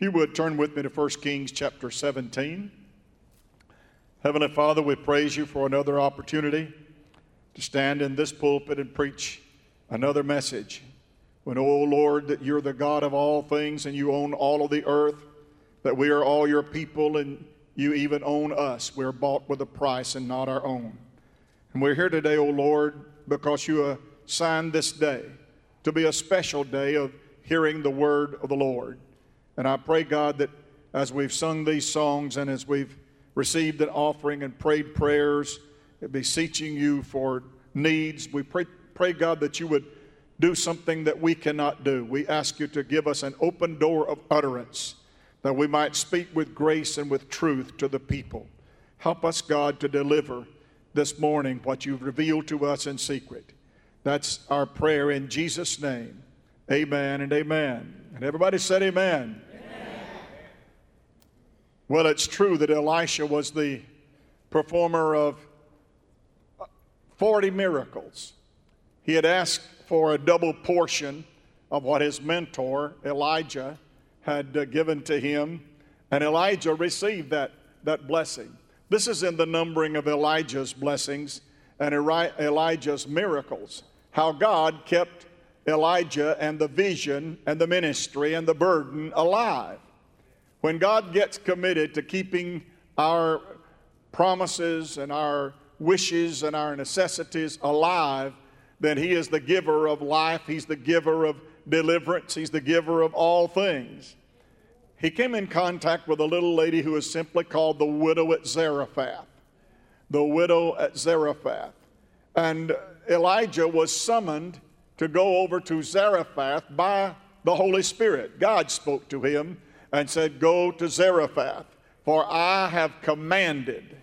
If you would turn with me to 1 Kings chapter 17. Heavenly Father, we praise you for another opportunity to stand in this pulpit and preach another message. When, O Lord, that you're the God of all things and you own all of the earth, that we are all your people and you even own us. We're bought with a price and not our own. And we're here today, O Lord, because you assigned this day to be a special day of hearing the word of the Lord. And I pray, God, that as we've sung these songs and as we've received an offering and prayed prayers, beseeching you for needs, we pray, pray, God, that you would do something that we cannot do. We ask you to give us an open door of utterance that we might speak with grace and with truth to the people. Help us, God, to deliver this morning what you've revealed to us in secret. That's our prayer in Jesus' name. Amen and amen. And everybody said amen. Well, it's true that Elisha was the performer of 40 miracles. He had asked for a double portion of what his mentor, Elijah, had uh, given to him, and Elijah received that, that blessing. This is in the numbering of Elijah's blessings and Elijah's miracles, how God kept Elijah and the vision and the ministry and the burden alive. When God gets committed to keeping our promises and our wishes and our necessities alive, then He is the giver of life, He's the giver of deliverance, He's the giver of all things. He came in contact with a little lady who is simply called the widow at Zarephath. The widow at Zarephath. And Elijah was summoned to go over to Zarephath by the Holy Spirit. God spoke to him and said, Go to Zarephath, for I have commanded.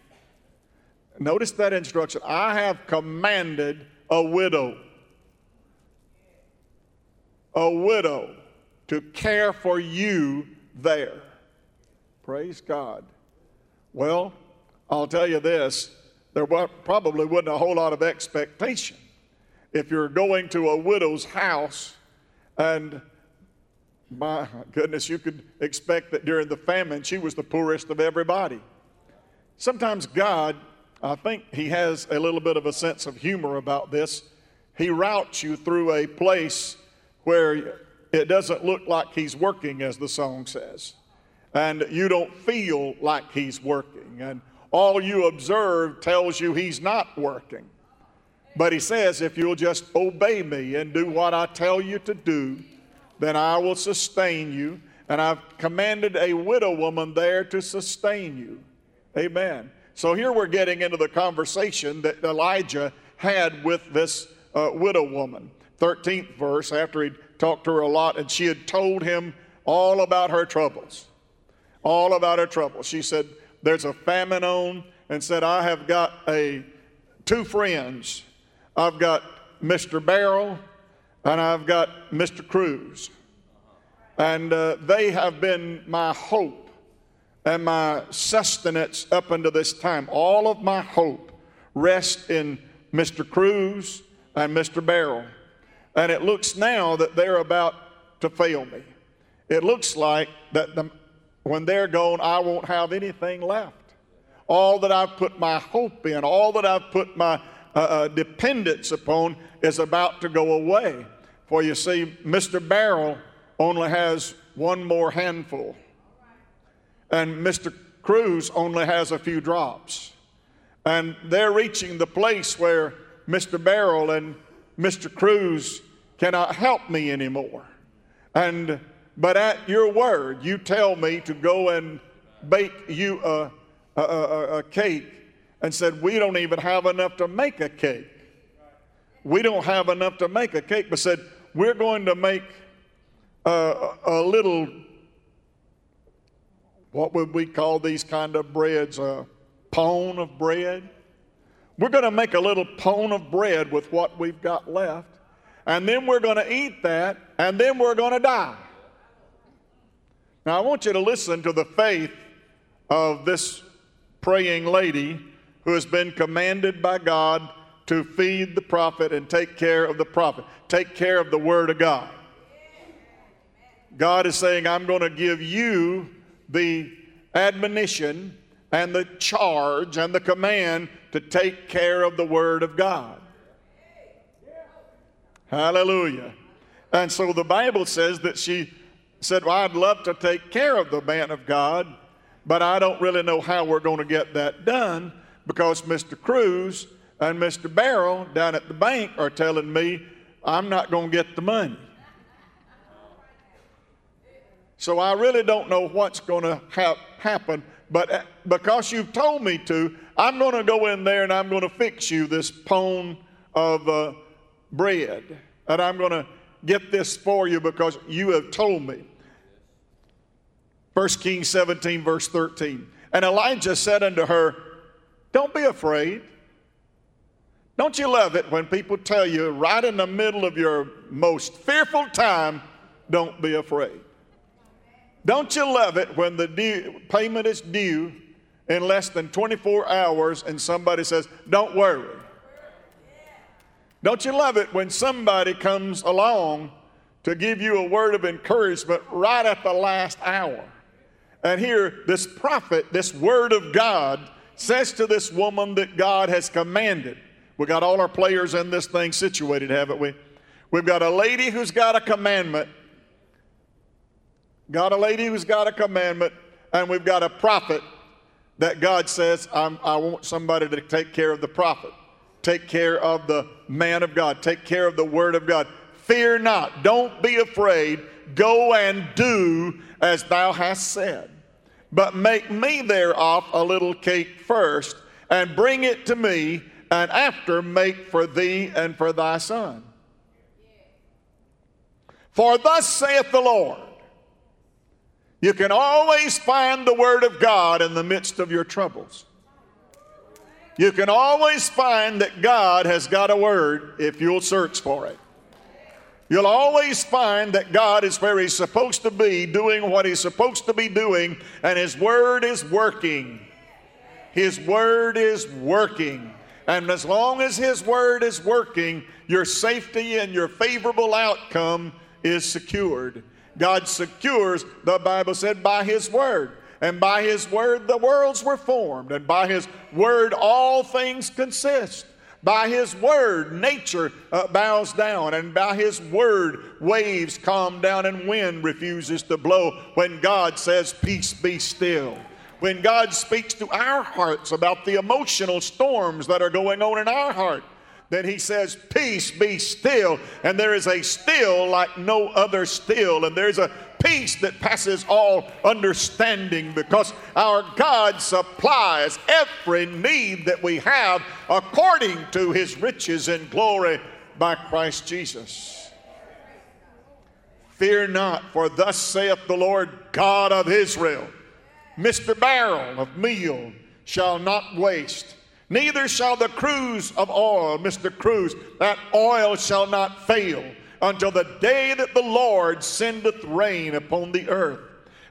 Notice that instruction I have commanded a widow, a widow to care for you there. Praise God. Well, I'll tell you this there probably wasn't a whole lot of expectation if you're going to a widow's house and my goodness, you could expect that during the famine, she was the poorest of everybody. Sometimes God, I think He has a little bit of a sense of humor about this. He routes you through a place where it doesn't look like He's working, as the song says. And you don't feel like He's working. And all you observe tells you He's not working. But He says, if you'll just obey me and do what I tell you to do, then I will sustain you. And I've commanded a widow woman there to sustain you. Amen. So here we're getting into the conversation that Elijah had with this uh, widow woman. 13th verse, after he'd talked to her a lot, and she had told him all about her troubles. All about her troubles. She said, There's a famine on, and said, I have got a two friends. I've got Mr. Barrel and I've got Mr. Cruse. And uh, they have been my hope and my sustenance up until this time. All of my hope rests in Mr. Cruse and Mr. Barrel. And it looks now that they're about to fail me. It looks like that the, when they're gone, I won't have anything left. All that I've put my hope in, all that I've put my uh, uh, dependence upon is about to go away. For you see, Mr. Barrel only has one more handful, and Mr. Cruse only has a few drops. And they're reaching the place where Mr. Barrel and Mr. Cruse cannot help me anymore. And but at your word, you tell me to go and bake you a, a, a, a cake, and said we don't even have enough to make a cake. We don't have enough to make a cake, but said we're going to make a, a little, what would we call these kind of breads? A pone of bread. We're going to make a little pone of bread with what we've got left, and then we're going to eat that, and then we're going to die. Now, I want you to listen to the faith of this praying lady who has been commanded by God to feed the prophet and take care of the prophet, take care of the Word of God. God is saying, I'm going to give you the admonition and the charge and the command to take care of the Word of God. Hallelujah. And so the Bible says that she said, Well, I'd love to take care of the man of God, but I don't really know how we're going to get that done because Mr. Cruse and Mr. Barrel down at the bank are telling me I'm not going to get the money. So I really don't know what's going to ha- happen, but uh, because you've told me to, I'm going to go in there and I'm going to fix you this pone of uh, bread. And I'm going to get this for you because you have told me. 1 Kings 17, verse 13. And Elijah said unto her, Don't be afraid. Don't you love it when people tell you right in the middle of your most fearful time, don't be afraid? Don't you love it when the due, payment is due in less than 24 hours and somebody says, Don't worry? Don't you love it when somebody comes along to give you a word of encouragement right at the last hour? And here, this prophet, this word of God, says to this woman that God has commanded. We got all our players in this thing situated, haven't we? We've got a lady who's got a commandment, got a lady who's got a commandment, and we've got a prophet that God says, i want somebody to take care of the prophet, take care of the man of God, take care of the word of God. Fear not, don't be afraid, go and do as thou hast said. But make me thereof a little cake first, and bring it to me and after make for thee and for thy son. For thus saith the Lord, you can always find the Word of God in the midst of your troubles. You can always find that God has got a Word if you'll search for it. You'll always find that God is where He's supposed to be, doing what He's supposed to be doing, and His Word is working. His Word is working. And as long as His Word is working, your safety and your favorable outcome is secured. God secures, the Bible said, by His Word. And by His Word the worlds were formed. And by His Word all things consist. By His Word nature uh, bows down. And by His Word waves calm down and wind refuses to blow when God says, Peace be still when God speaks to our hearts about the emotional storms that are going on in our heart, then He says, Peace be still. And there is a still like no other still. And there's a peace that passes all understanding because our God supplies every need that we have according to His riches and glory by Christ Jesus. Fear not, for thus saith the Lord God of Israel. Mr. Barrel of meal shall not waste, neither shall the cruse of oil, Mr. Cruse, that oil shall not fail until the day that the Lord sendeth rain upon the earth.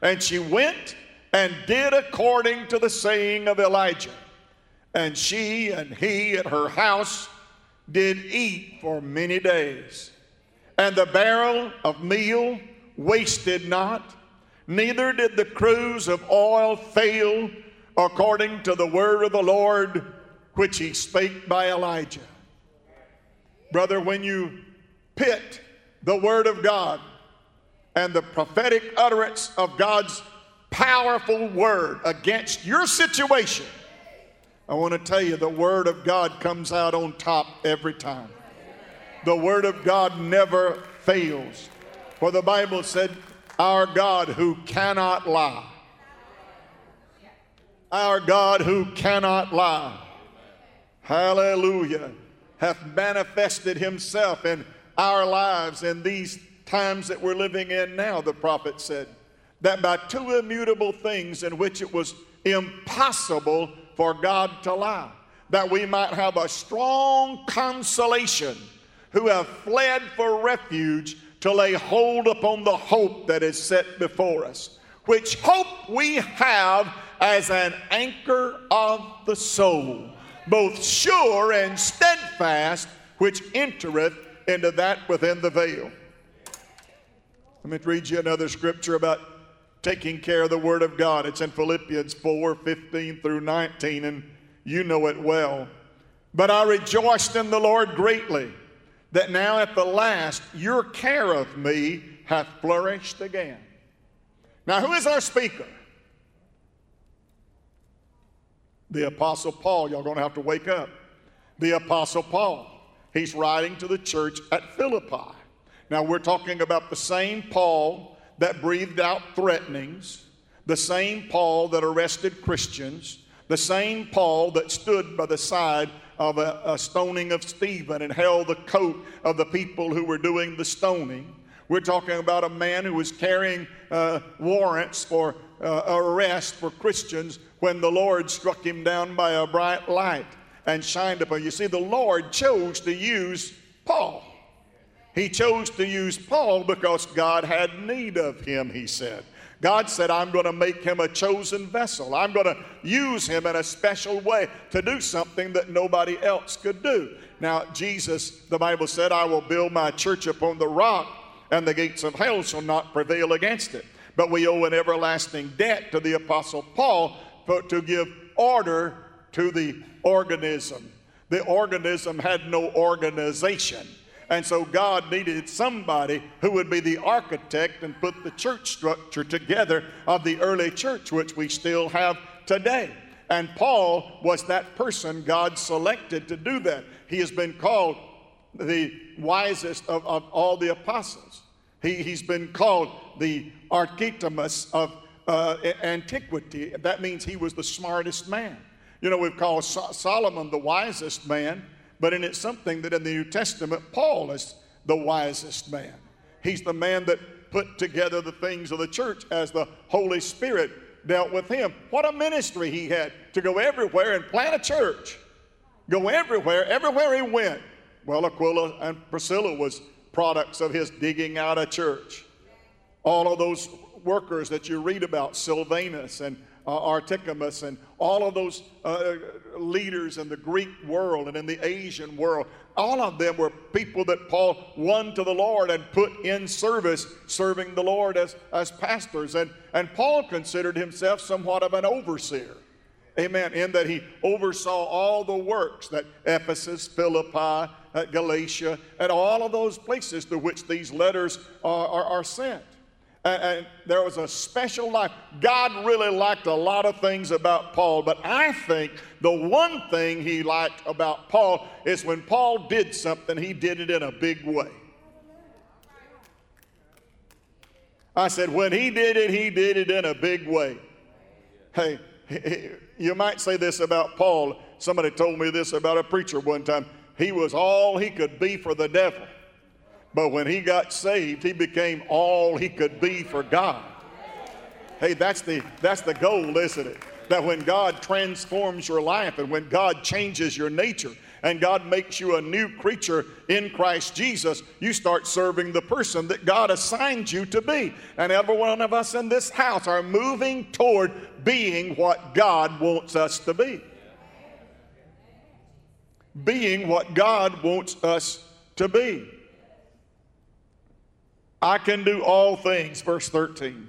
And she went and did according to the saying of Elijah. And she and he at her house did eat for many days. And the barrel of meal wasted not neither did the cruse of oil fail according to the word of the Lord which he spake by Elijah. Brother, when you pit the word of God and the prophetic utterance of God's powerful word against your situation, I want to tell you the word of God comes out on top every time. The word of God never fails. For the Bible said, our God who cannot lie. Our God who cannot lie. Hallelujah. Hath manifested himself in our lives in these times that we're living in now, the prophet said. That by two immutable things in which it was impossible for God to lie, that we might have a strong consolation who have fled for refuge to lay hold upon the hope that is set before us, which hope we have as an anchor of the soul, both sure and steadfast, which entereth into that within the veil. Let me read you another scripture about taking care of the Word of God. It's in Philippians 4 15 through 19, and you know it well. But I rejoiced in the Lord greatly that now at the last your care of me hath flourished again. Now, who is our speaker? The Apostle Paul. Y'all gonna have to wake up. The Apostle Paul. He's writing to the church at Philippi. Now, we're talking about the same Paul that breathed out threatenings, the same Paul that arrested Christians, the same Paul that stood by the side of a, a, stoning of Stephen and held the coat of the people who were doing the stoning. We're talking about a man who was carrying uh, warrants for uh, arrest for Christians when the Lord struck him down by a bright light and shined upon. You see, the Lord chose to use Paul. He chose to use Paul because God had need of him, he said. God said, I'm going to make him a chosen vessel. I'm going to use him in a special way to do something that nobody else could do. Now, Jesus, the Bible said, I will build my church upon the rock, and the gates of hell shall not prevail against it. But we owe an everlasting debt to the Apostle Paul to give order to the organism. The organism had no organization. And so God needed somebody who would be the architect and put the church structure together of the early church, which we still have today. And Paul was that person God selected to do that. He has been called the wisest of, of all the apostles. He, he's been called the Archetimus of uh, antiquity. That means he was the smartest man. You know, we've called so- Solomon the wisest man but in it's something that in the New Testament, Paul is the wisest man. He's the man that put together the things of the church as the Holy Spirit dealt with him. What a ministry he had to go everywhere and plant a church. Go everywhere, everywhere he went. Well, Aquila and Priscilla was products of his digging out a church. All of those workers that you read about, Silvanus and uh, and all of those uh, leaders in the Greek world and in the Asian world, all of them were people that Paul won to the Lord and put in service, serving the Lord as, as pastors. And, and Paul considered himself somewhat of an overseer. Amen. In that he oversaw all the works that Ephesus, Philippi, uh, Galatia, and all of those places to which these letters are, are, are sent and, there was a special life. God really liked a lot of things about Paul, but I think the one thing he liked about Paul is when Paul did something, he did it in a big way. I said, when he did it, he did it in a big way. Hey, you might say this about Paul. Somebody told me this about a preacher one time. He was all he could be for the devil. But when he got saved, he became all he could be for God. Hey, that's the, that's the goal, isn't it? That when God transforms your life and when God changes your nature and God makes you a new creature in Christ Jesus, you start serving the person that God assigned you to be. And every one of us in this house are moving toward being what God wants us to be. Being what God wants us to be. I can do all things, verse 13.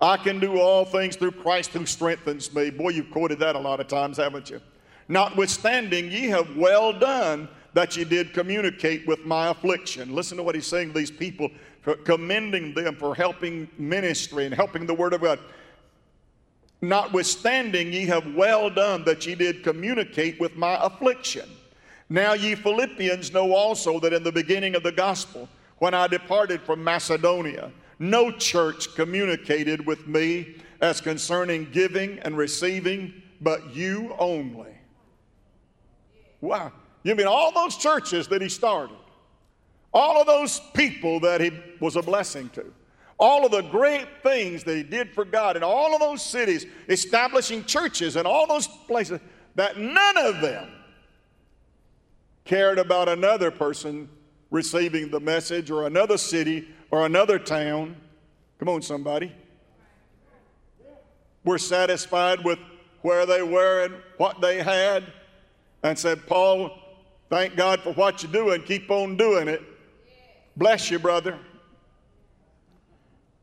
I can do all things through Christ who strengthens me. Boy, you've quoted that a lot of times, haven't you? Notwithstanding, ye have well done that ye did communicate with my affliction. Listen to what he's saying to these people, commending them for helping ministry and helping the word of God. Notwithstanding, ye have well done that ye did communicate with my affliction. Now, ye Philippians know also that in the beginning of the gospel, when I departed from Macedonia, no church communicated with me as concerning giving and receiving, but you only. Wow. You mean all those churches that he started, all of those people that he was a blessing to, all of the great things that he did for God in all of those cities, establishing churches and all those places, that none of them cared about another person receiving the message, or another city, or another town. Come on, somebody. Were satisfied with where they were and what they had, and said, Paul, thank God for what you're doing. Keep on doing it. Bless you, brother.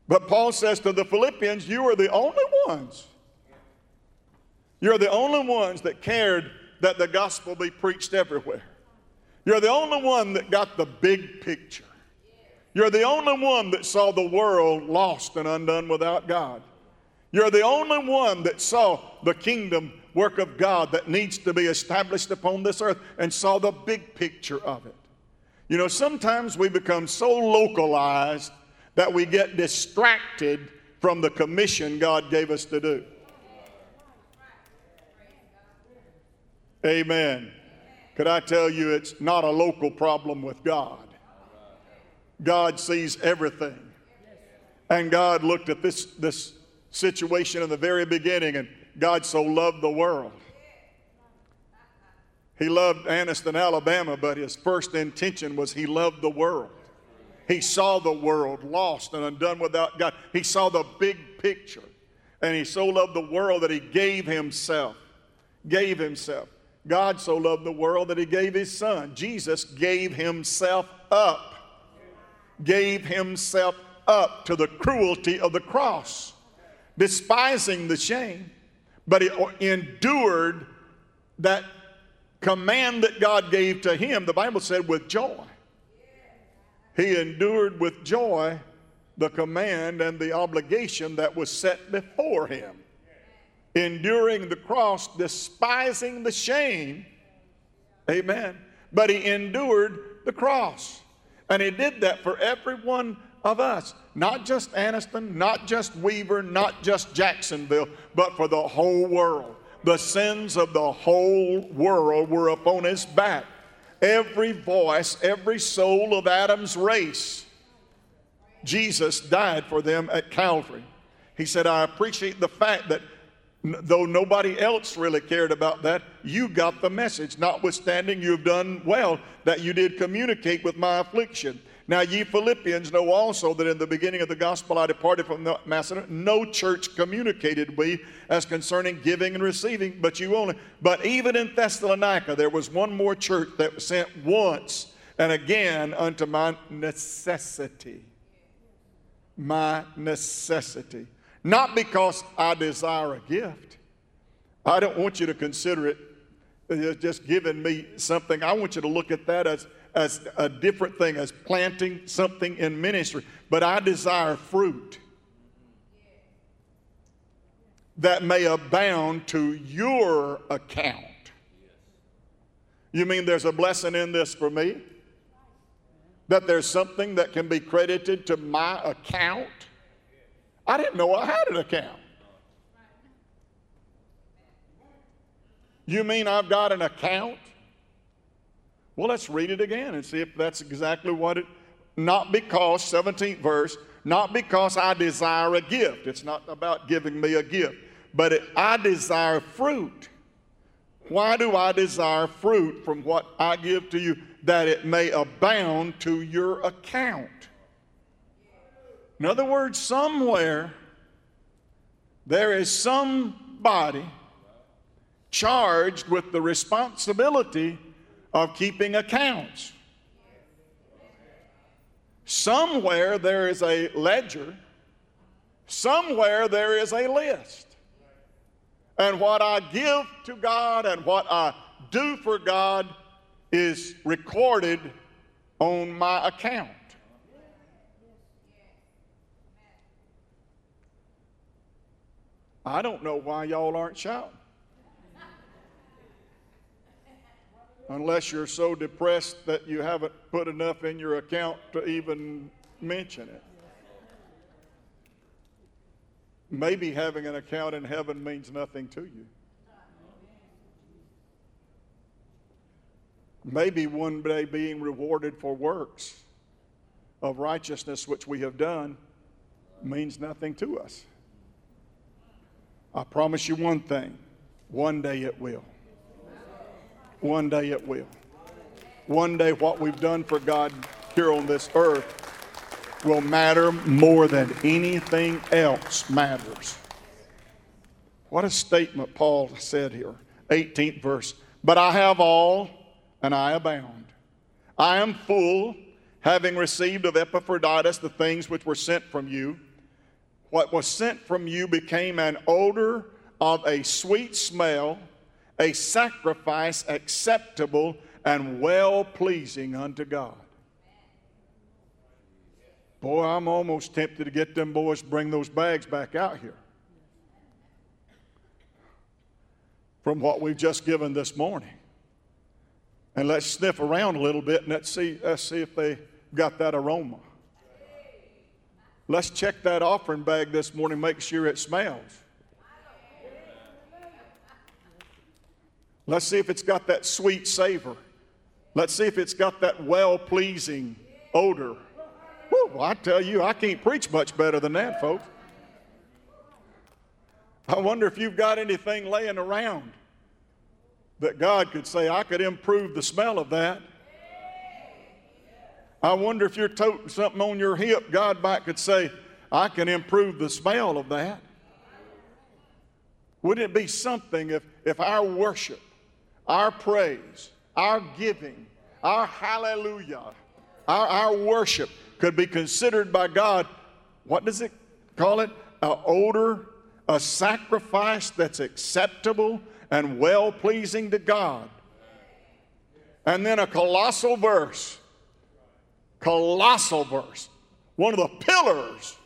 But Paul says to the Philippians, You are the only ones. You're the only ones that cared that the gospel be preached everywhere. You're the only one that got the big picture. You're the only one that saw the world lost and undone without God. You're the only one that saw the kingdom work of God that needs to be established upon this earth and saw the big picture of it. You know, sometimes we become so localized that we get distracted from the commission God gave us to do. Amen. Could I tell you it's not a local problem with God? God sees everything. And God looked at this, this situation in the very beginning, and God so loved the world. He loved Anniston, Alabama, but his first intention was he loved the world. He saw the world lost and undone without God. He saw the big picture. And he so loved the world that he gave himself. Gave himself. God so loved the world that he gave his son. Jesus gave himself up. Gave himself up to the cruelty of the cross, despising the shame, but he endured that command that God gave to him, the Bible said, with joy. He endured with joy the command and the obligation that was set before him enduring the cross, despising the shame. Amen. But he endured the cross. And he did that for every one of us. Not just Anniston, not just Weaver, not just Jacksonville, but for the whole world. The sins of the whole world were upon his back. Every voice, every soul of Adam's race, Jesus died for them at Calvary. He said, I appreciate the fact that though nobody else really cared about that, you got the message. Notwithstanding, you have done well that you did communicate with my affliction. Now, ye Philippians know also that in the beginning of the gospel I departed from Macedonia. No church communicated we as concerning giving and receiving, but you only. But even in Thessalonica, there was one more church that was sent once and again unto my necessity. My necessity. Not because I desire a gift. I don't want you to consider it just giving me something. I want you to look at that as, as a different thing, as planting something in ministry. But I desire fruit that may abound to your account. You mean there's a blessing in this for me? That there's something that can be credited to my account? I didn't know I had an account. You mean I've got an account? Well, let's read it again and see if that's exactly what it not because 17th verse, not because I desire a gift. It's not about giving me a gift, but it, I desire fruit. Why do I desire fruit from what I give to you that it may abound to your account? In other words, somewhere there is somebody charged with the responsibility of keeping accounts. Somewhere there is a ledger, somewhere there is a list. And what I give to God and what I do for God is recorded on my account. I don't know why y'all aren't shouting. Unless you're so depressed that you haven't put enough in your account to even mention it. Maybe having an account in heaven means nothing to you. Maybe one day being rewarded for works of righteousness which we have done means nothing to us. I promise you one thing one day it will. One day it will. One day what we've done for God here on this earth will matter more than anything else matters. What a statement Paul said here. 18th verse. But I have all and I abound. I am full, having received of Epaphroditus the things which were sent from you what was sent from you became an odor of a sweet smell, a sacrifice acceptable and well pleasing unto God. Boy, I'm almost tempted to get them boys to bring those bags back out here. From what we've just given this morning. And let's sniff around a little bit and let's see, let's see if they got that aroma. Let's check that offering bag this morning, make sure it smells. Let's see if it's got that sweet savor. Let's see if it's got that well pleasing odor. I tell you, I can't preach much better than that, folks. I wonder if you've got anything laying around that God could say, I could improve the smell of that. I wonder if you're toting something on your hip, God might could say, I can improve the smell of that. Wouldn't it be something if, if our worship, our praise, our giving, our hallelujah, our, our worship could be considered by God, what does it call it? An odor, a sacrifice that's acceptable and well pleasing to God. And then a colossal verse colossal verse, one of the pillars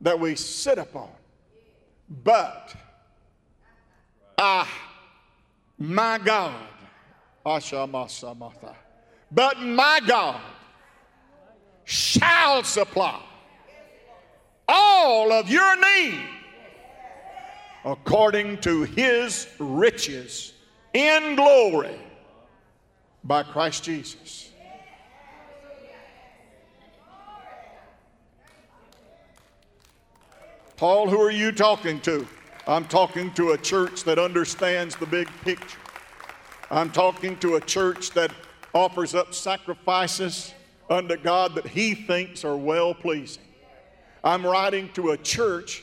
that we sit upon. But, ah, my God, but my God shall supply all of your need according to his riches in glory by Christ Jesus. Paul, who are you talking to? I'm talking to a church that understands the big picture. I'm talking to a church that offers up sacrifices unto God that he thinks are well pleasing. I'm writing to a church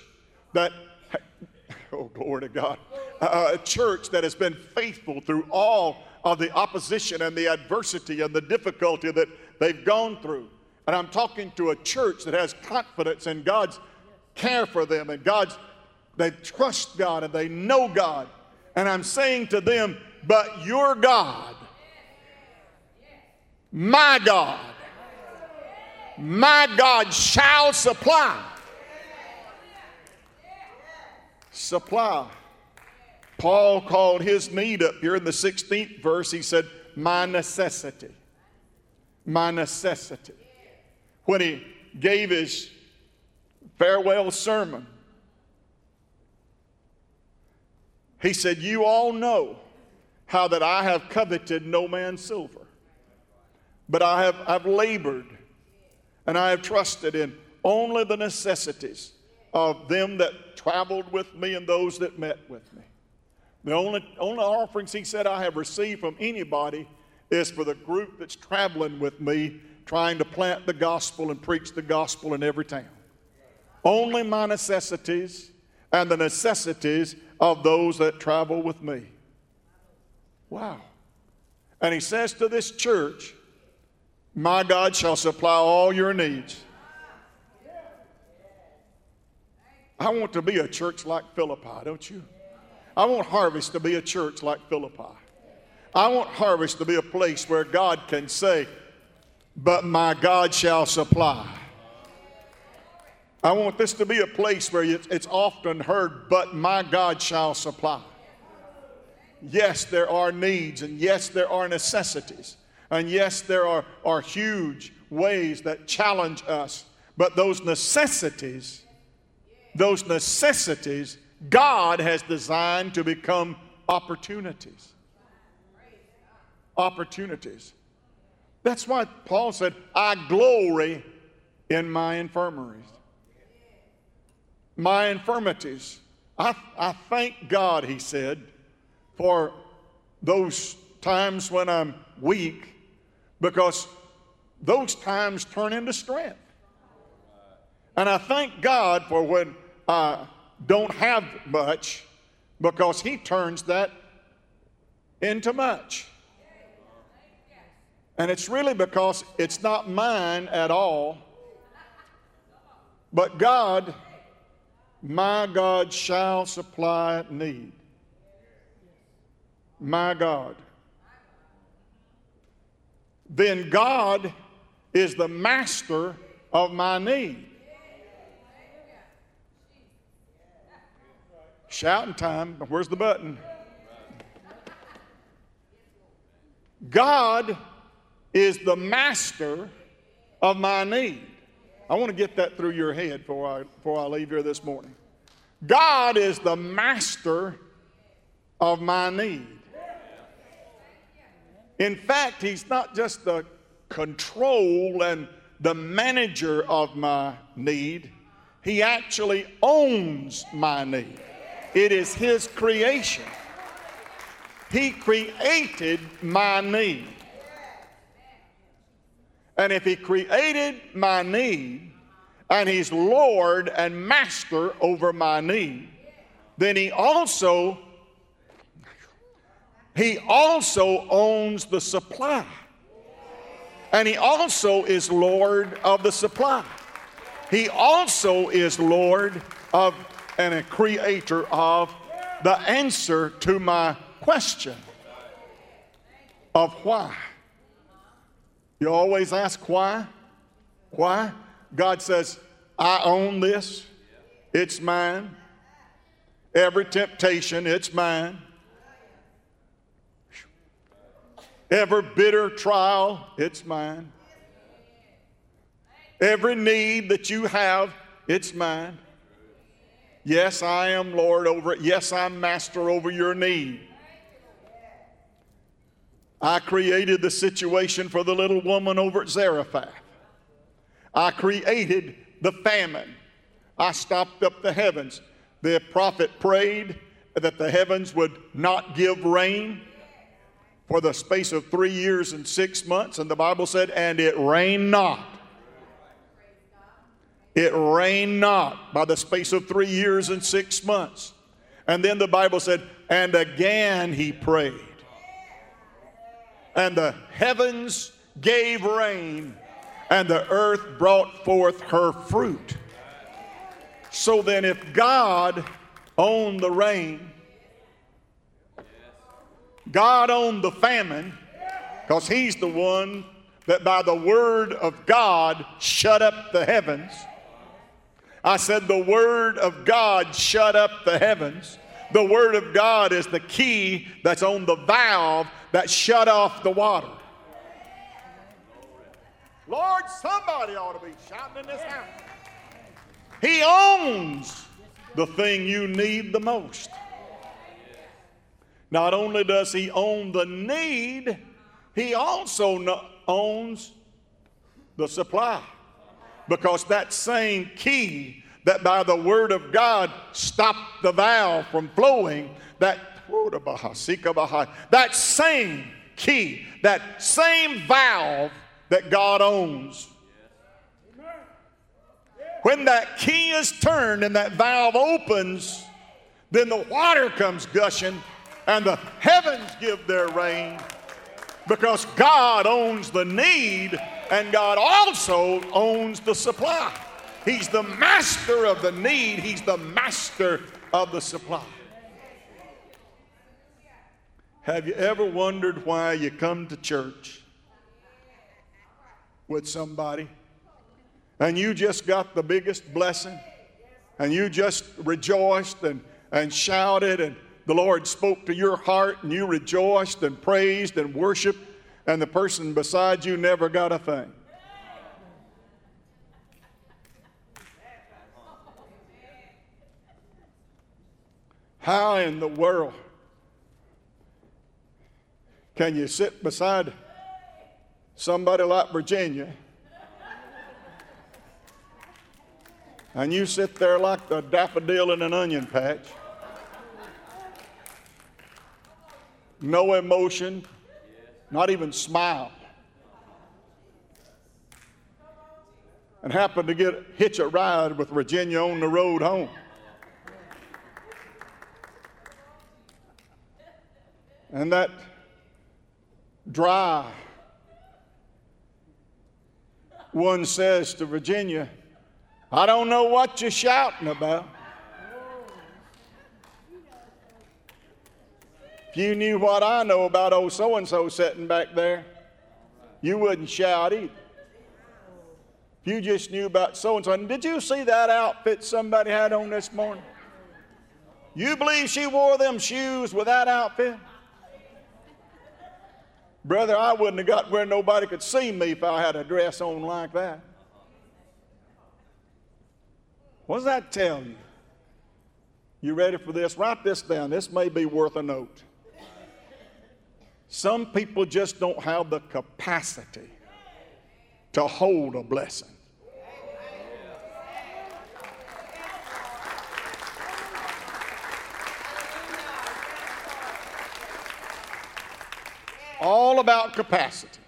that, oh, glory to God, a church that has been faithful through all of the opposition and the adversity and the difficulty that they've gone through. And I'm talking to a church that has confidence in God's care for them and God's, they trust God and they know God. And I'm saying to them, but your God, my God, my God shall supply. Supply. Paul called his need up here in the 16th verse. He said, My necessity. My necessity. When he gave his farewell sermon. He said, You all know how that I have coveted no man's silver, but I have I've labored and I have trusted in only the necessities of them that traveled with me and those that met with me. The only, only offerings he said I have received from anybody is for the group that's traveling with me, trying to plant the gospel and preach the gospel in every town only my necessities and the necessities of those that travel with me. Wow. And he says to this church, My God shall supply all your needs. I want to be a church like Philippi, don't you? I want Harvest to be a church like Philippi. I want Harvest to be a place where God can say, But my God shall supply. I want this to be a place where it's often heard, but my God shall supply. Yes, there are needs, and yes, there are necessities, and yes, there are, are huge ways that challenge us. But those necessities, those necessities, God has designed to become opportunities. Opportunities. That's why Paul said, I glory in my infirmaries my infirmities. I, I thank God, he said, for those times when I'm weak because those times turn into strength. And I thank God for when I don't have much because He turns that into much. And it's really because it's not mine at all, but God My God shall supply need. My God. Then God is the master of my need. Shouting time, where's the button? God is the master of my need. I want to get that through your head before I, before I leave here this morning. God is the master of my need. In fact, He's not just the control and the manager of my need, He actually owns my need. It is His creation. He created my need. And if He created my need, and He's Lord and Master over my need, then He also He also owns the supply. And He also is Lord of the supply. He also is Lord of and a creator of the answer to my question of why. You always ask why? Why? God says, I own this, it's mine. Every temptation, it's mine. Every bitter trial, it's mine. Every need that you have, it's mine. Yes, I am Lord over it. Yes, I'm master over your need. I created the situation for the little woman over at Zarephath. I created the famine. I stopped up the heavens. The prophet prayed that the heavens would not give rain for the space of three years and six months. And the Bible said, and it rained not. It rained not by the space of three years and six months. And then the Bible said, and again he prayed and the heavens gave rain, and the earth brought forth her fruit. So then, if God owned the rain, God owned the famine, because He's the one that by the word of God shut up the heavens. I said, the word of God shut up the heavens. The Word of God is the key that's on the valve that shut off the water. Lord, somebody ought to be shouting in this house. He owns the thing you need the most. Not only does He own the need, He also owns the supply. Because that same key that by the word of God stopped the valve from flowing, that that same key, that same valve that God owns. When that key is turned and that valve opens, then the water comes gushing and the heavens give their rain because God owns the need and God also owns the supply. He's the master of the need, He's the master of the supply. Have you ever wondered why you come to church with somebody and you just got the biggest blessing and you just rejoiced and, and shouted and the Lord spoke to your heart and you rejoiced and praised and worshiped and the person beside you never got a thing? How in the world can you sit beside somebody like Virginia and you sit there like the daffodil in an onion patch? No emotion, not even smile. And happen to get hitch a ride with Virginia on the road home. and that dry one says to Virginia, I don't know what you're shouting about. If you knew what I know about old so and so sitting back there, you wouldn't shout either. If you just knew about so and so, did you see that outfit somebody had on this morning? You believe she wore them shoes with that outfit? Brother, I wouldn't have got where nobody could see me if I had a dress on like that. What does that tell you? You ready for this? Write this down. This may be worth a note. Some people just don't have the capacity to hold a blessing. All about capacity.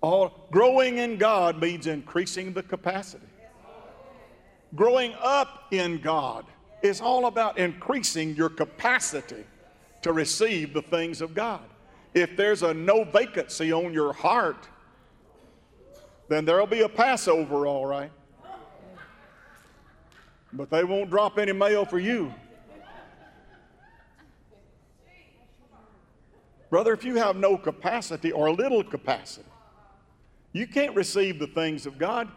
All growing in God means increasing the capacity. Growing up in God is all about increasing your capacity to receive the things of God. If there's a no vacancy on your heart, then there'll be a Passover, all right. But they won't drop any mail for you. Brother, if you have no capacity or little capacity, you can't receive the things of God.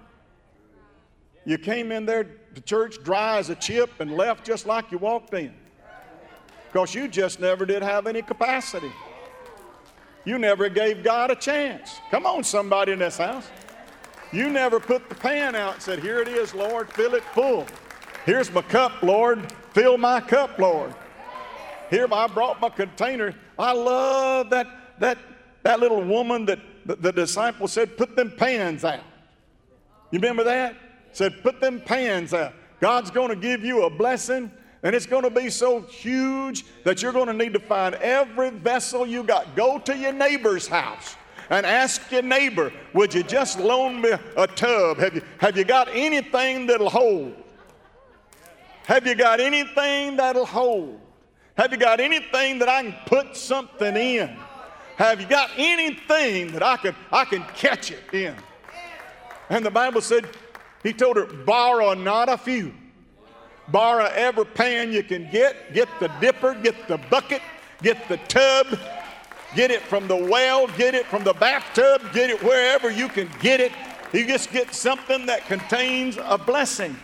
You came in there to church dry as a chip and left just like you walked in. Because you just never did have any capacity. You never gave God a chance. Come on, somebody in this house. You never put the pan out and said, Here it is, Lord, fill it full. Here's my cup, Lord, fill my cup, Lord. Here I brought my container. I love that, that, that little woman that the, the disciple said, Put them pans out. You remember that? Said, Put them pans out. God's going to give you a blessing, and it's going to be so huge that you're going to need to find every vessel you got. Go to your neighbor's house and ask your neighbor, Would you just loan me a tub? Have you, have you got anything that'll hold? Have you got anything that'll hold? Have you got anything that I can put something in? Have you got anything that I can I can catch it in? And the Bible said, he told her, borrow not a few. Borrow every pan you can get. Get the dipper, get the bucket, get the tub, get it from the well, get it from the bathtub, get it wherever you can get it. You just get something that contains a blessing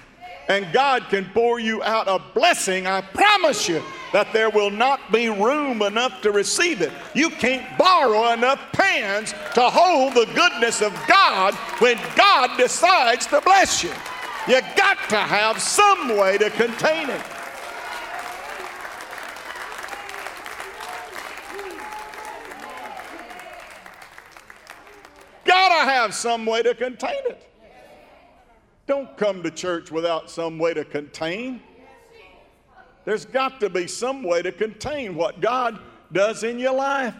and God can pour you out a blessing, I promise you that there will not be room enough to receive it. You can't borrow enough pans to hold the goodness of God when God decides to bless you. You got to have some way to contain it. Gotta have some way to contain it. Don't come to church without some way to contain. There's got to be some way to contain what God does in your life.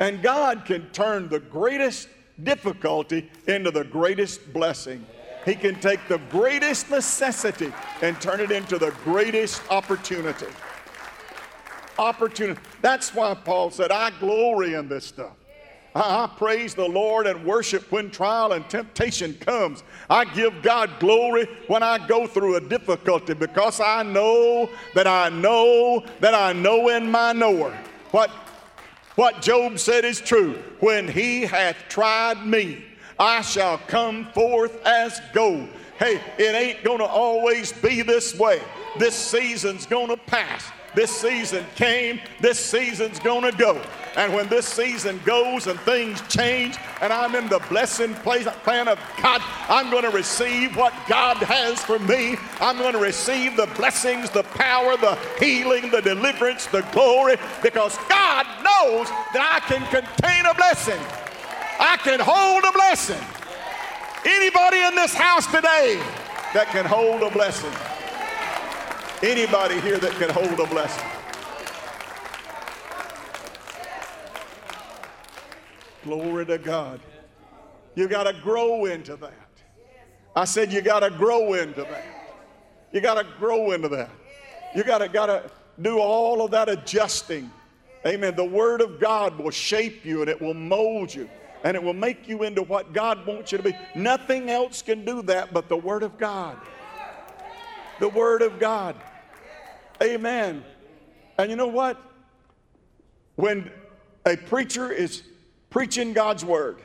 And God can turn the greatest difficulty into the greatest blessing. He can take the greatest necessity and turn it into the greatest opportunity. Opportunity. That's why Paul said, I glory in this stuff. I, praise the Lord and worship when trial and temptation comes. I give God glory when I go through a difficulty because I know that I know that I know in my knower what, what Job said is true. When he hath tried me, I shall come forth as gold. Hey, it ain't going to always be this way. This season's going to pass. This season came, this season's gonna go. And when this season goes and things change, and I'm in the blessing place, plan of God, I'm gonna receive what God has for me. I'm gonna receive the blessings, the power, the healing, the deliverance, the glory, because God knows that I can contain a blessing. I can hold a blessing. Anybody in this house today that can hold a blessing? Anybody here that can hold a blessing? Glory to God. You got to grow into that. I said you got to grow into that. You got to grow into that. You got to got to do all of that adjusting. Amen. The word of God will shape you and it will mold you and it will make you into what God wants you to be. Nothing else can do that but the word of God. The word of God. Amen. And you know what? when a preacher is preaching God's word,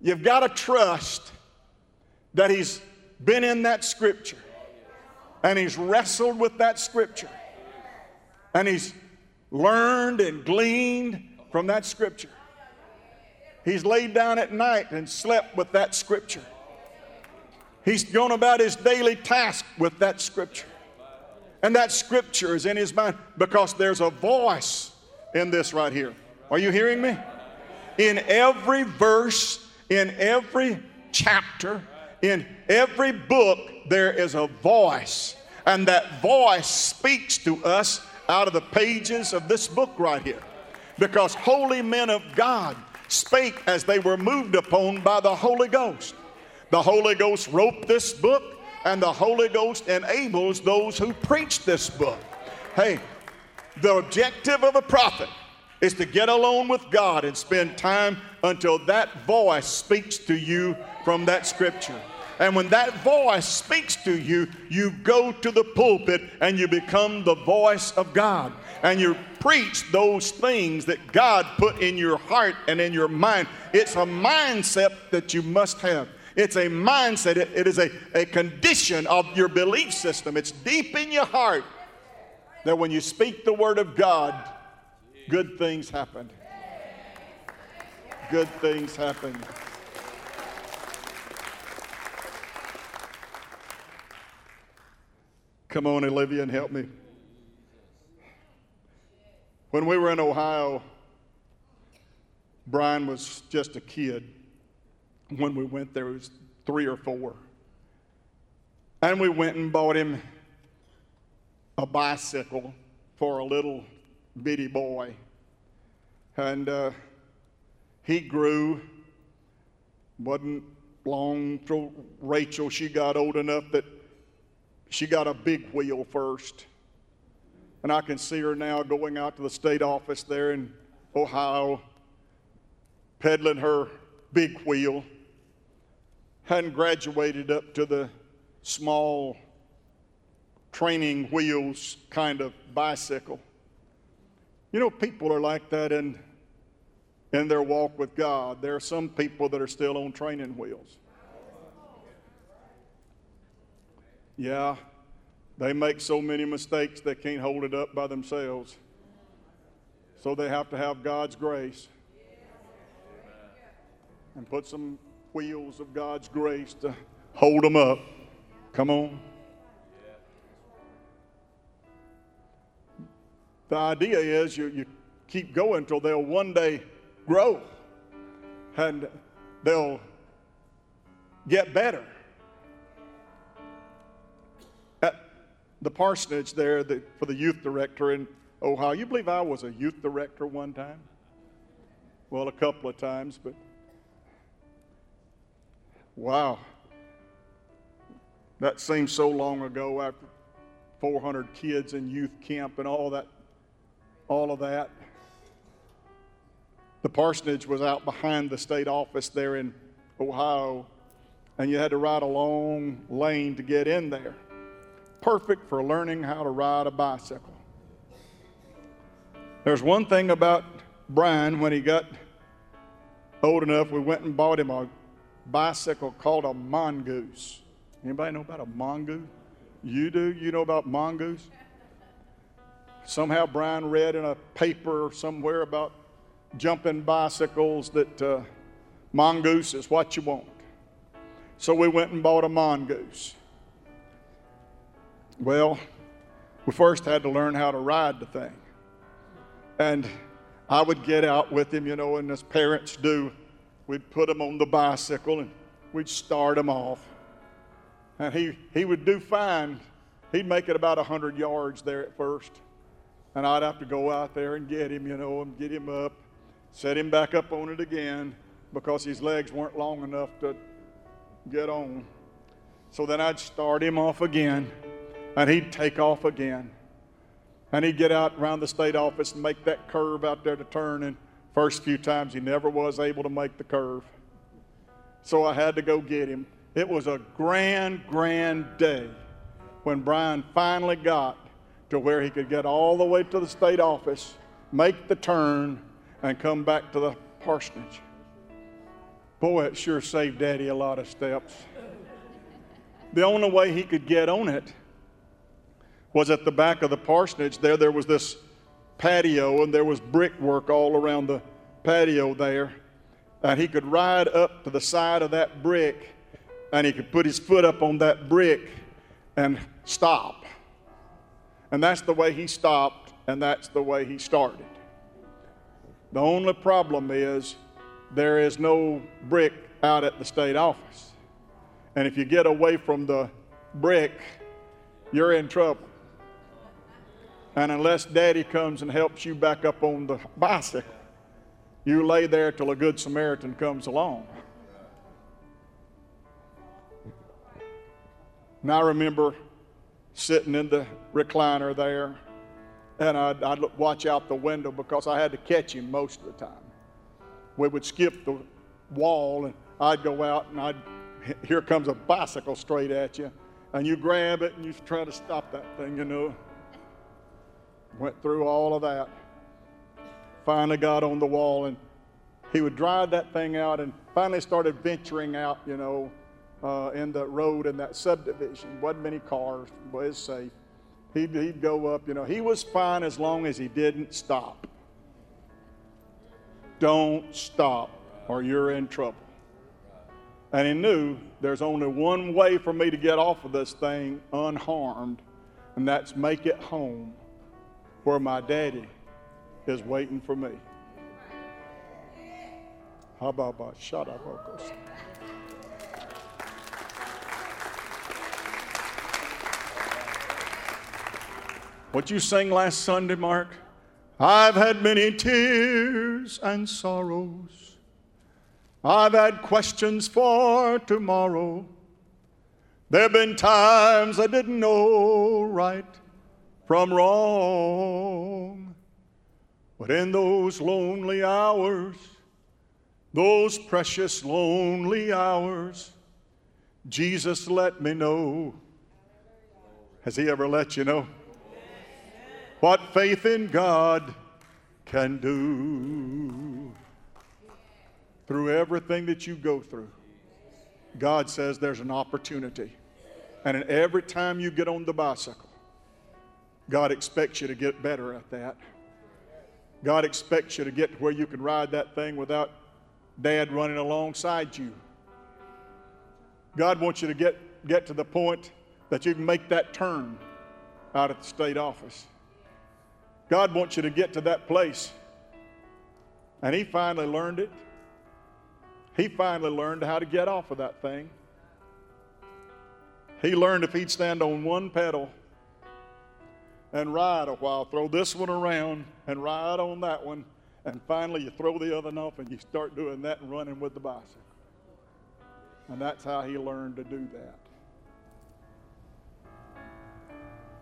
you've got to trust that he's been in that scripture and he's wrestled with that scripture and he's learned and gleaned from that scripture. He's laid down at night and slept with that scripture. He's gone about his daily task with that scripture. And that scripture is in his mind because there's a voice in this right here. Are you hearing me? In every verse, in every chapter, in every book, there is a voice. And that voice speaks to us out of the pages of this book right here. Because holy men of God spake as they were moved upon by the Holy Ghost. The Holy Ghost wrote this book, and the Holy Ghost enables those who preach this book. Hey, the objective of a prophet is to get alone with God and spend time until that voice speaks to you from that scripture. And when that voice speaks to you, you go to the pulpit and you become the voice of God. And you preach those things that God put in your heart and in your mind. It's a mindset that you must have. It's a mindset, it, it is a, a condition of your belief system. It's deep in your heart that when you speak the word of God, good things happen. Good things happen. Come on, Olivia, and help me. When we were in Ohio, Brian was just a kid. When we went there, he was three or four. And we went and bought him a bicycle for a little bitty boy. And uh, he grew, wasn't long till Rachel, she got old enough that she got a big wheel first. And I can see her now going out to the state office there in Ohio, peddling her big wheel. Hadn't graduated up to the small training wheels kind of bicycle. You know, people are like that in, in their walk with God. There are some people that are still on training wheels. Yeah, they make so many mistakes they can't hold it up by themselves. So they have to have God's grace and put some wheels of God's grace to hold them up. Come on. The idea is you, you keep going until they'll one day grow and they'll get better. At the parsonage there the, for the youth director in Ohio. You believe I was a youth director one time? Well, a couple of times, but wow. That seems so long ago after 400 kids in youth camp and all that all of that. The parsonage was out behind the state office there in Ohio, and you had to ride a long lane to get in there perfect for learning how to ride a bicycle. There's one thing about Brian when he got old enough, we went and bought him a bicycle called a mongoose. Anybody know about a mongoose? You do? You know about mongoose? Somehow Brian read in a paper somewhere about jumping bicycles that uh, mongoose is what you want. So we went and bought a mongoose. Well, we first had to learn how to ride the thing. And I would get out with him, you know, and as parents do, we'd put him on the bicycle and we'd start him off. And he, he would do fine. He'd make it about 100 yards there at first. And I'd have to go out there and get him, you know, and get him up, set him back up on it again because his legs weren't long enough to get on. So then I'd start him off again and he'd take off again. And he'd get out around the state office and make that curve out there to turn. And first few times he never was able to make the curve. So I had to go get him. It was a grand, grand day when Brian finally got to where he could get all the way to the state office make the turn, and come back to the parsonage. Boy, it sure saved Daddy a lot of steps. The only way he could get on it was at the back of the parsonage. There, there was this patio, and there was brickwork all around the patio there. And he could ride up to the side of that brick, and he could put his foot up on that brick and stop. And that's the way he stopped, and that's the way he started. The only problem is there is no brick out at the state office. And if you get away from the brick, you're in trouble. And unless daddy comes and helps you back up on the bicycle, you lay there till a good Samaritan comes along. And I remember sitting in the recliner there, and I'd, I'd watch out the window because I had to catch him most of the time. We would skip the wall, and I'd go out, and I'd here comes a bicycle straight at you, and you grab it and you try to stop that thing, you know. Went through all of that. Finally got on the wall, and he would drive that thing out, and finally started venturing out, you know, uh, in the road in that subdivision. Wasn't many cars, was safe. He'd, he'd go up, you know. He was fine as long as he didn't stop. Don't stop, or you're in trouble. And he knew there's only one way for me to get off of this thing unharmed, and that's make it home where my daddy is waiting for me. How about shut up, Ocos? What you sang last Sunday, Mark? I've had many tears and sorrows. I've had questions for tomorrow. There have been times I didn't know right from wrong. But in those lonely hours, those precious lonely hours, Jesus let me know. Has He ever let you know? what faith in God can do. Through everything that you go through, God says there's an opportunity. And every time you get on the bicycle, God expects you to get better at that. God expects you to get to where you can ride that thing without dad running alongside you. God wants you to get, get to the point that you can make that turn out at the state office. God wants you to get to that place. And he finally learned it. He finally learned how to get off of that thing. He learned if he'd stand on one pedal and ride a while, throw this one around and ride on that one, and finally you throw the other one off and you start doing that and running with the bicycle. And that's how he learned to do that.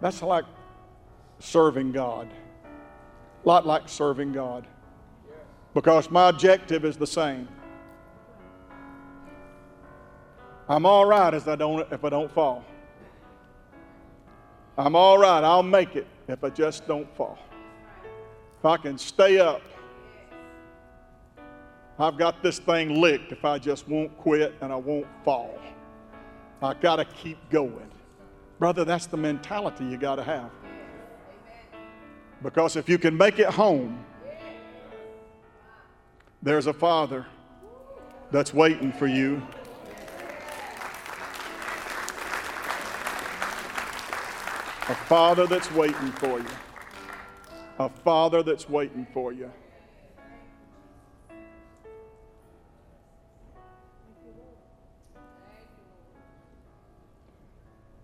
That's like serving God a lot like serving God. Because my objective is the same. I'm all right as I don't, if I don't fall. I'm all right. I'll make it if I just don't fall. If I can stay up, I've got this thing licked if I just won't quit and I won't fall. I got to keep going. Brother, that's the mentality you got to have. Because if you can make it home, there's a father that's waiting for you. A father that's waiting for you. A father that's waiting for you.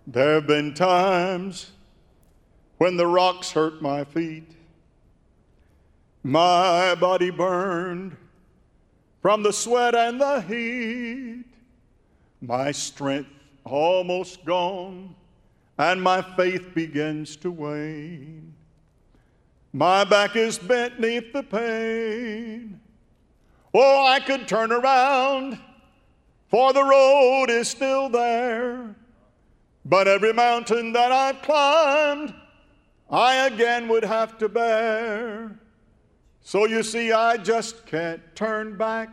There have been times when the rocks hurt my feet. My body burned from the sweat and the heat. My strength almost gone, and my faith begins to wane. My back is bent neath the pain. Oh, I could turn around, for the road is still there. But every mountain that I've climbed, I again would have to bear. So you see, I just can't turn back.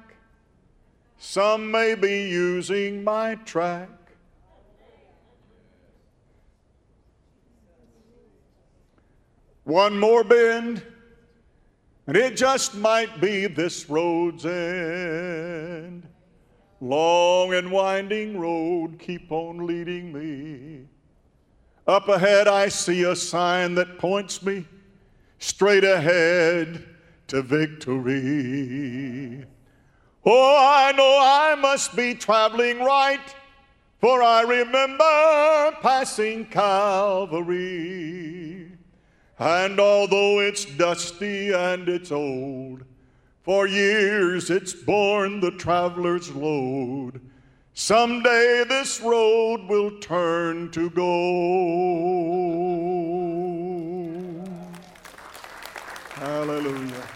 Some may be using my track. One more bend, and it just might be this road's end. Long and winding road, keep on leading me. Up ahead, I see a sign that points me straight ahead to victory. Oh, I know I must be traveling right, for I remember passing Calvary. And although it's dusty and it's old, for years it's borne the traveler's load. Someday this road will turn to gold. Hallelujah.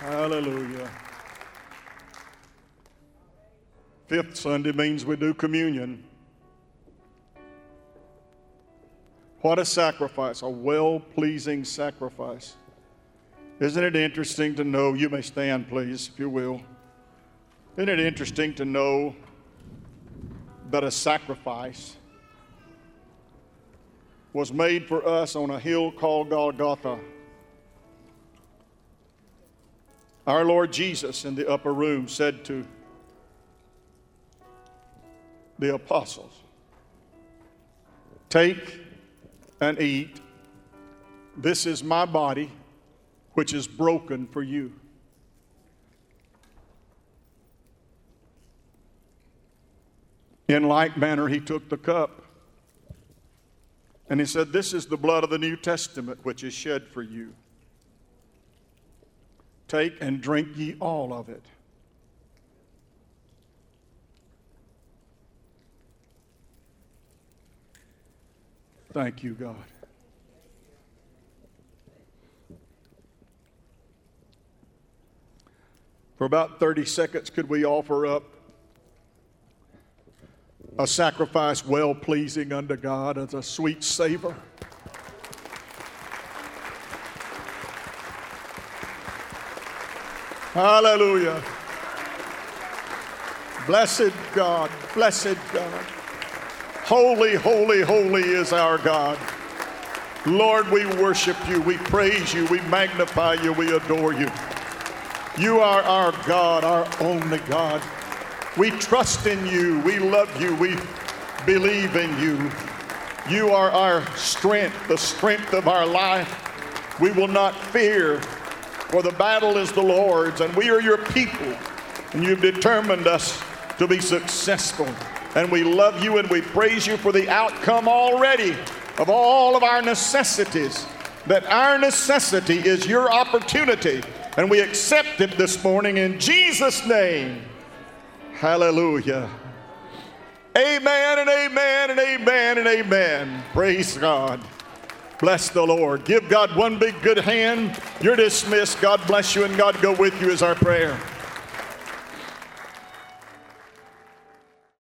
Hallelujah. Fifth Sunday means we do communion. What a sacrifice, a well pleasing sacrifice. Isn't it interesting to know? You may stand, please, if you will. Isn't it interesting to know that a sacrifice was made for us on a hill called Golgotha? Our Lord Jesus in the upper room said to the apostles, Take and eat. This is my body, which is broken for you. In like manner, he took the cup and he said, This is the blood of the New Testament, which is shed for you. Take and drink ye all of it. Thank you, God. For about 30 seconds, could we offer up a sacrifice well pleasing unto God as a sweet savor? Hallelujah. Blessed God, blessed God. Holy, holy, holy is our God. Lord, we worship you, we praise you, we magnify you, we adore you. You are our God, our only God. We trust in you, we love you, we believe in you. You are our strength, the strength of our life. We will not fear, for the battle is the Lord's, and we are your people, and you've determined us to be successful. And we love you and we praise you for the outcome already of all of our necessities. That our necessity is your opportunity, and we accept it this morning in Jesus' name. Hallelujah. Amen and amen and amen and amen. Praise God. Bless the Lord. Give God one big good hand. You're dismissed. God bless you and God go with you is our prayer.